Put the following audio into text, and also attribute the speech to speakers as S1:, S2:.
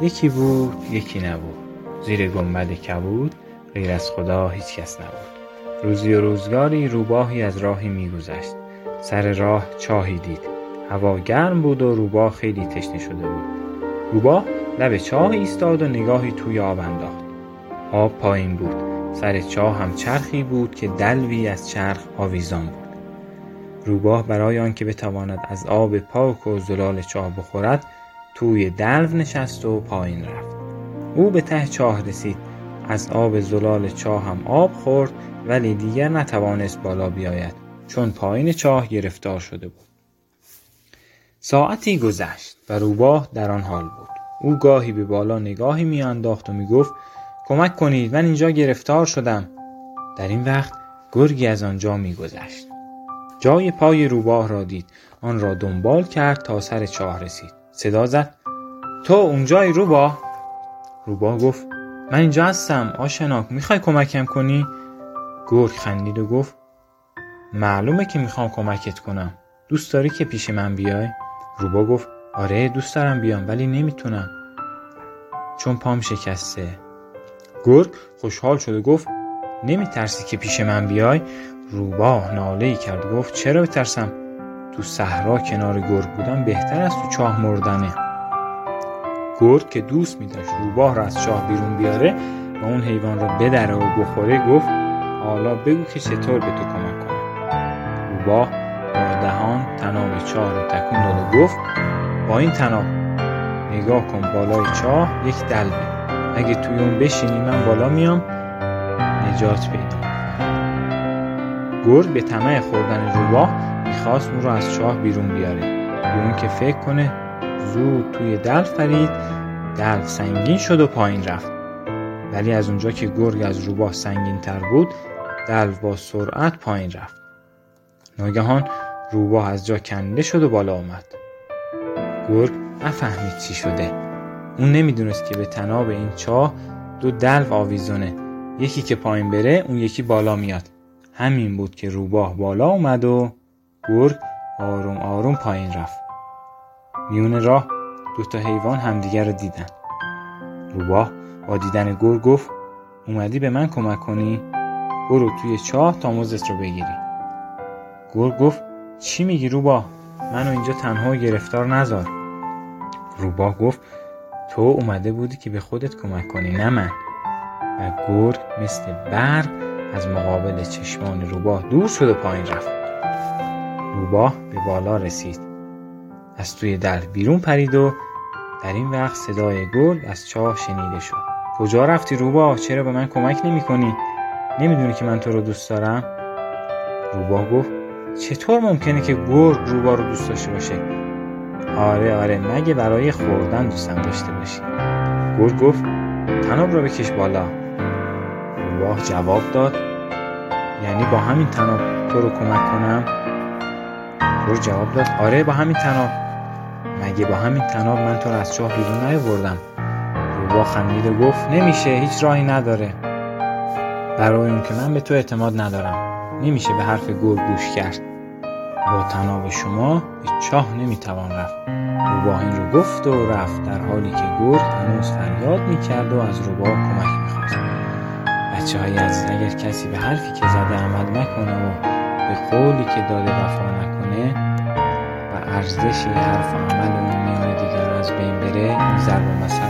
S1: یکی بود یکی نبود. زیر گنبد کبود غیر از خدا هیچ کس نبود. روزی و روزگاری روباهی از راهی میگذشت. سر راه چاهی دید. هوا گرم بود و روباه خیلی تشنه شده بود. روباه لب چاه ایستاد و نگاهی توی آب انداخت. آب پایین بود. سر چاه هم چرخی بود که دلوی از چرخ آویزان بود. روباه برای آنکه بتواند از آب پاک و زلال چاه بخورد توی دلو نشست و پایین رفت. او به ته چاه رسید. از آب زلال چاه هم آب خورد ولی دیگر نتوانست بالا بیاید چون پایین چاه گرفتار شده بود. ساعتی گذشت و روباه در آن حال بود. او گاهی به بالا نگاهی میانداخت و می‌گفت کمک کنید من اینجا گرفتار شدم. در این وقت گرگی از آنجا میگذشت. جای پای روباه را دید. آن را دنبال کرد تا سر چاه رسید. صدا زد. تو اونجای روباه روباه گفت من اینجا هستم آشناک می‌خوای کمکم کنی؟ گرگ خندید و گفت معلومه که می‌خوام کمکت کنم. دوست داری که پیش من بیای؟ روبا گفت آره دوست دارم بیام ولی نمی‌تونم. چون پام شکسته. گرگ خوشحال شد و گفت نمیترسی که پیش من بیای؟ روباه ناله کرد گفت چرا بترسم؟ تو صحرا کنار گرگ بودن بهتر از تو چاه مردنه. گرگ که دوست میداشت روباه را از چاه بیرون بیاره و اون حیوان را بدره و بخوره گفت حالا بگو که چطور به تو کمک کنم. روباه با دهان تناب چاه را تکون داد و گفت با این تناب نگاه کن بالای چاه یک دلبه. اگه توی اون بشینی من بالا میام نجات پیدا گرگ به طمع خوردن روباه می‌خواست اون رو از چاه بیرون بیاره. به اون که فکر کنه زود توی دلو فرید دلو سنگین شد و پایین رفت. ولی از اونجا که گرگ از روباه سنگین تر بود دلو با سرعت پایین رفت. ناگهان روباه از جا کنده شد و بالا آمد. گرگ نفهمید چی شده. اون نمی‌دونست که به تناب این چاه دو دلو آویزونه. یکی که پایین بره اون یکی بالا میاد. همین بود که روباه بالا اومد و گرگ آروم آروم پایین رفت. میون راه دوتا حیوان همدیگر رو دیدن. روباه با دیدن گرگ گفت اومدی به من کمک کنی؟ برو توی چاه تا موزت رو بگیری. گرگ گفت چی میگی روباه؟ منو اینجا تنها گرفتار نذار. روباه گفت تو اومده بودی که به خودت کمک کنی نه من. و گرگ مثل برق از مقابل چشمان روباه دور شد و پایین رفت. روباه به بالا رسید از توی در بیرون پرید و در این وقت صدای گرگ از چاه شنیده شد کجا رفتی روباه چرا به من کمک نمی کنی؟ نمی‌دونی که من تو رو دوست دارم؟ روباه گفت چطور ممکنه که گرگ روباه رو دوست داشته باشه؟ آره آره مگه برای خوردن دوستم داشته باشی گرگ گفت تناب رو بکش بالا روباه جواب داد یعنی با همین تناب تو رو کمک کنم گرگ جواب داد. آره با همین تناب. مگه با همین تناب من تو از چاه بیرون نیاوردم؟ روباه خندید و گفت نمیشه هیچ راهی نداره. برای اون که من به تو اعتماد ندارم. نمیشه به حرف گرگ گوش کرد. با تناب شما به چاه نمی‌توان رفت. روباه این رو گفت و رفت در حالی که گرگ هنوز فریاد می‌کرد و از روباه کمک می‌خواست. بچه های عزیز اگر کسی به حرفی که زده عمل نکنه و به قولی که داده وفا نکنه و ارزش حرف عمل اون میان دیگر از بین بره این ضرب مثل